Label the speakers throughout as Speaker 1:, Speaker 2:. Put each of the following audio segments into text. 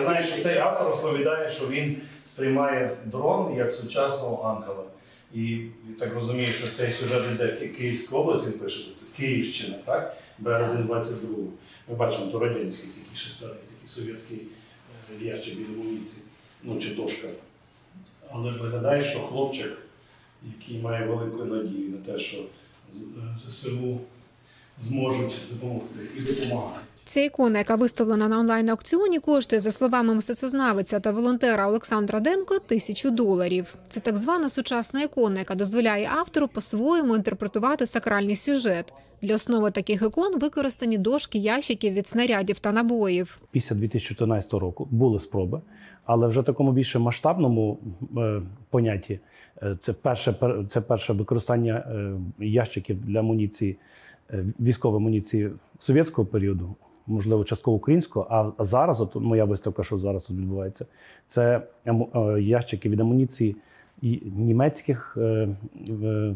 Speaker 1: Я знаю, що цей автор розповідає, що він сприймає дрон як сучасного ангела. І так розумію, що цей сюжет йде Ки- Київська область, він пише, Київщина, так? Березень 22-го. Ми бачимо, то радянський такий ще старий, такий совєтський е, ящик ну чи дошка. Але виглядає, що хлопчик, який має велику надію на те, що е, ЗСУ зможуть допомогти і допомагають.
Speaker 2: Ця ікона, яка виставлена на онлайн-аукціоні, коштує, за словами мистецтвознавиця та волонтера Олександра Демко, тисячу доларів. Це так звана сучасна ікона, яка дозволяє автору по-своєму інтерпретувати сакральний сюжет. Для основи таких ікон використані дошки ящиків від снарядів та набоїв.
Speaker 3: після 2014 року були спроби, але вже в такому більше масштабному е, понятті е, це перше пер- це перше використання е, ящиків для амуніції, е, військової амуніції совєтського періоду, можливо, частково українського. А, зараз, от моя виставка, що зараз тут відбувається, це е, ящики від амуніції. І німецьких, е, е,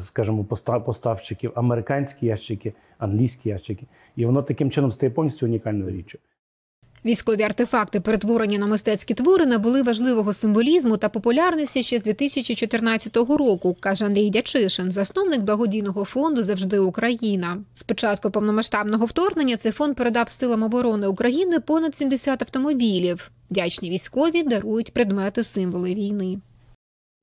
Speaker 3: скажімо, поста- поставщиків, американські ящики, англійські ящики, і воно таким чином стає повністю унікальною річчю.
Speaker 2: Військові артефакти, перетворені на мистецькі твори, набули важливого символізму та популярності ще з 2014 року, каже Андрій Дячишин, засновник благодійного фонду Завжди Україна. З початку повномасштабного вторгнення цей фонд передав силам оборони України понад 70 автомобілів. Вдячні військові дарують предмети символи війни.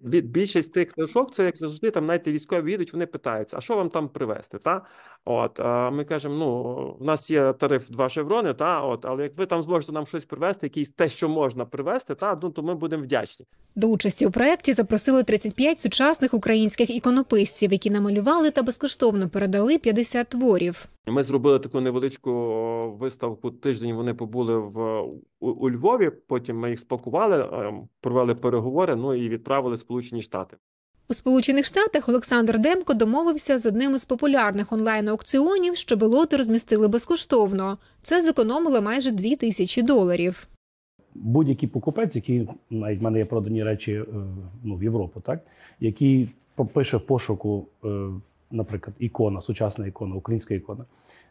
Speaker 4: Бі- Більшість тих книжок, це як завжди, там знаєте, військові їдуть, вони питаються, а що вам там привезти? Та? От, а ми кажемо, ну, в нас є тариф 2 шеврони, та? От, але як ви там зможете нам щось привезти, якісь те, що можна привезти, та? Ну, то ми будемо вдячні.
Speaker 2: До участі у проєкті запросили 35 сучасних українських іконописців, які намалювали та безкоштовно передали 50 творів.
Speaker 4: Ми зробили таку невеличку виставку. Тиждень вони побули в у, у Львові. Потім ми їх спакували, провели переговори. Ну і відправили в Сполучені Штати.
Speaker 2: У Сполучених Штатах Олександр Демко домовився з одним із популярних онлайн-аукціонів, щоб лоти розмістили безкоштовно. Це зекономило майже 2 тисячі доларів.
Speaker 3: будь-який покупець, який навіть в мене є продані речі е, ну, в Європу, так який попише в пошуку, е, наприклад, ікона, сучасна ікона, українська ікона,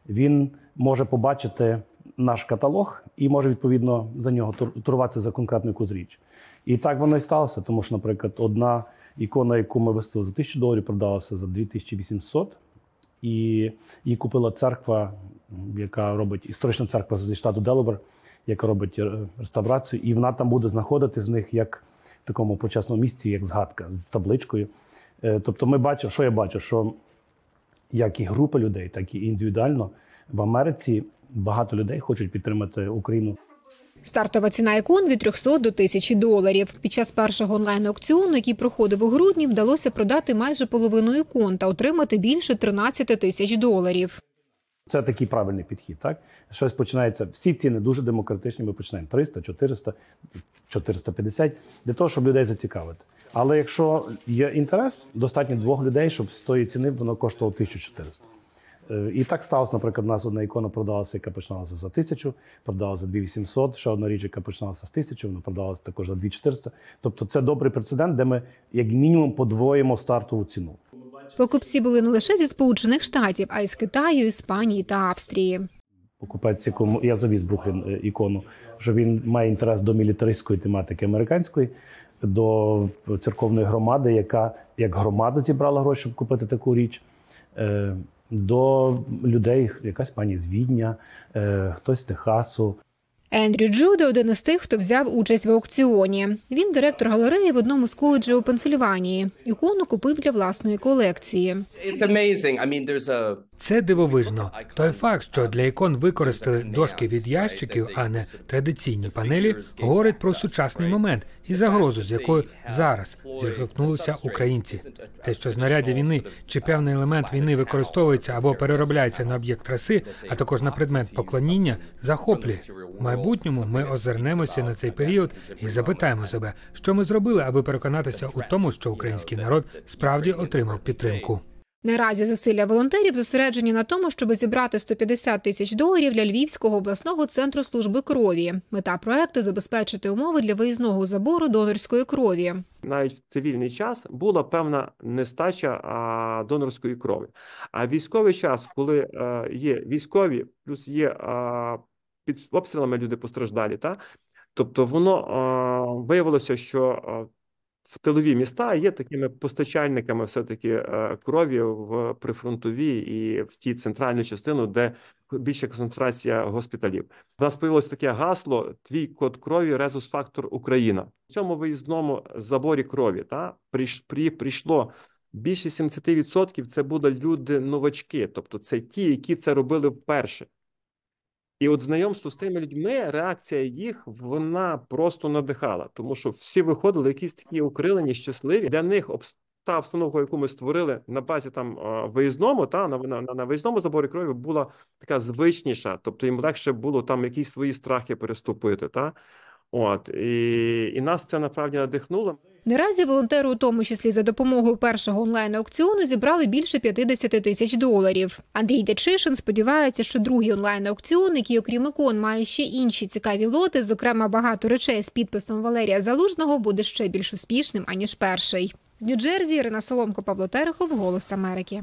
Speaker 3: він може побачити наш каталог і може відповідно за нього тор- торгуватися за конкретну якусь річ. І так воно і сталося, тому що, наприклад, одна ікона, яку ми виставили за 1000 доларів, продалася за 2800. І її купила церква, яка робить історична церква зі штату Делавер, яка робить е, реставрацію, і вона там буде знаходити з них як в такому почесному місці, як згадка з табличкою. Е, Тобто, ми бачимо, що я бачу, що як і групи людей, так і індивідуально в Америці багато людей хочуть підтримати Україну
Speaker 2: Стартова ціна ікон від 300 до 1000 доларів. Під час першого онлайн-аукціону, який проходив у грудні, вдалося продати майже половину ікон та отримати більше 13 тисяч доларів.
Speaker 3: Це такий правильний підхід. Так щось починається. Всі ціни дуже демократичні. Ми починаємо 300, 400, 450, для того, щоб людей зацікавити. Але якщо є інтерес, достатньо двох людей, щоб з тої ціни воно коштувало 1400. Е, І так сталося, наприклад, у нас одна ікона продалася, яка починалася за 1000, продалася за 2800, ще одна річ, яка починалася з 1000, вона продалася також за 2400. Тобто це добрий прецедент, де ми як мінімум подвоїмо стартову ціну.
Speaker 2: Покупці були не лише зі Сполучених Штатів, а й з Китаю, Іспанії та Австрії.
Speaker 3: покупець, якому я завіз Бруклін е, ікону, що він має інтерес до мілітаристської тематики американської, до церковної громади, яка як громада зібрала гроші, щоб купити таку річ. е, До людей, якась пані з Відня, е, хтось з Техасу,
Speaker 2: Ендрю Джуда один із тих, хто взяв участь в аукціоні. Він директор галереї в одному з коледжів у Пенсильванії. Ікону купив для власної колекції.
Speaker 5: Це дивовижно. Той факт, що для ікон використали дошки від ящиків, а не традиційні панелі, говорить про сучасний момент і загрозу, з якою зараз зіштовхнулися українці. Те, що знаряддя війни чи певний елемент війни використовується або переробляється на об'єкт краси, а також на предмет поклоніння, захоплює. В майбутньому ми озирнемося на цей період і запитаємо себе, що ми зробили, аби переконатися у тому, що український народ справді отримав підтримку.
Speaker 2: Наразі зусилля волонтерів зосереджені на тому, щоб зібрати 150 тисяч доларів для Львівського обласного центру служби крові. Мета проекту забезпечити умови для виїзного забору донорської крові.
Speaker 4: навіть в цивільний час була певна нестача а, донорської крові. А військовий час, коли е, є військові, плюс є а, під обстрілами люди постраждалі, та Тобто, воно е, виявилося, що в тилові міста є такими постачальниками все-таки е, крові в прифронтові і в ті центральну частину, де більша концентрація госпіталів. У нас появилось таке гасло: твій код крові, резус-фактор Україна. В цьому виїзному заборі крові та при, прийшло більше 70% це будуть люди новачки, тобто це ті, які це робили вперше. І от знайомство з тими людьми, реакція їх, вона просто надихала, тому що всі виходили якісь такі укрилені, щасливі. Для них обс- та обстановка, яку ми створили на базі там виїзному, та на, на, на виїзному заборі крові була така звичніша, тобто їм легше було там якісь свої страхи переступити. Та? От, і, і нас це насправді надихнуло.
Speaker 2: Наразі волонтери, у тому числі за допомогою першого онлайн-аукціону, зібрали більше 50 тисяч доларів. Андрій Дячишин сподівається, що другий онлайн-аукціон, який, окрім ікон, має ще інші цікаві лоти, зокрема багато речей з підписом Валерія Залужного, буде ще більш успішним аніж перший. З Нью-Джерсі Ірина Соломко, Павло Терехов, Голос Америки.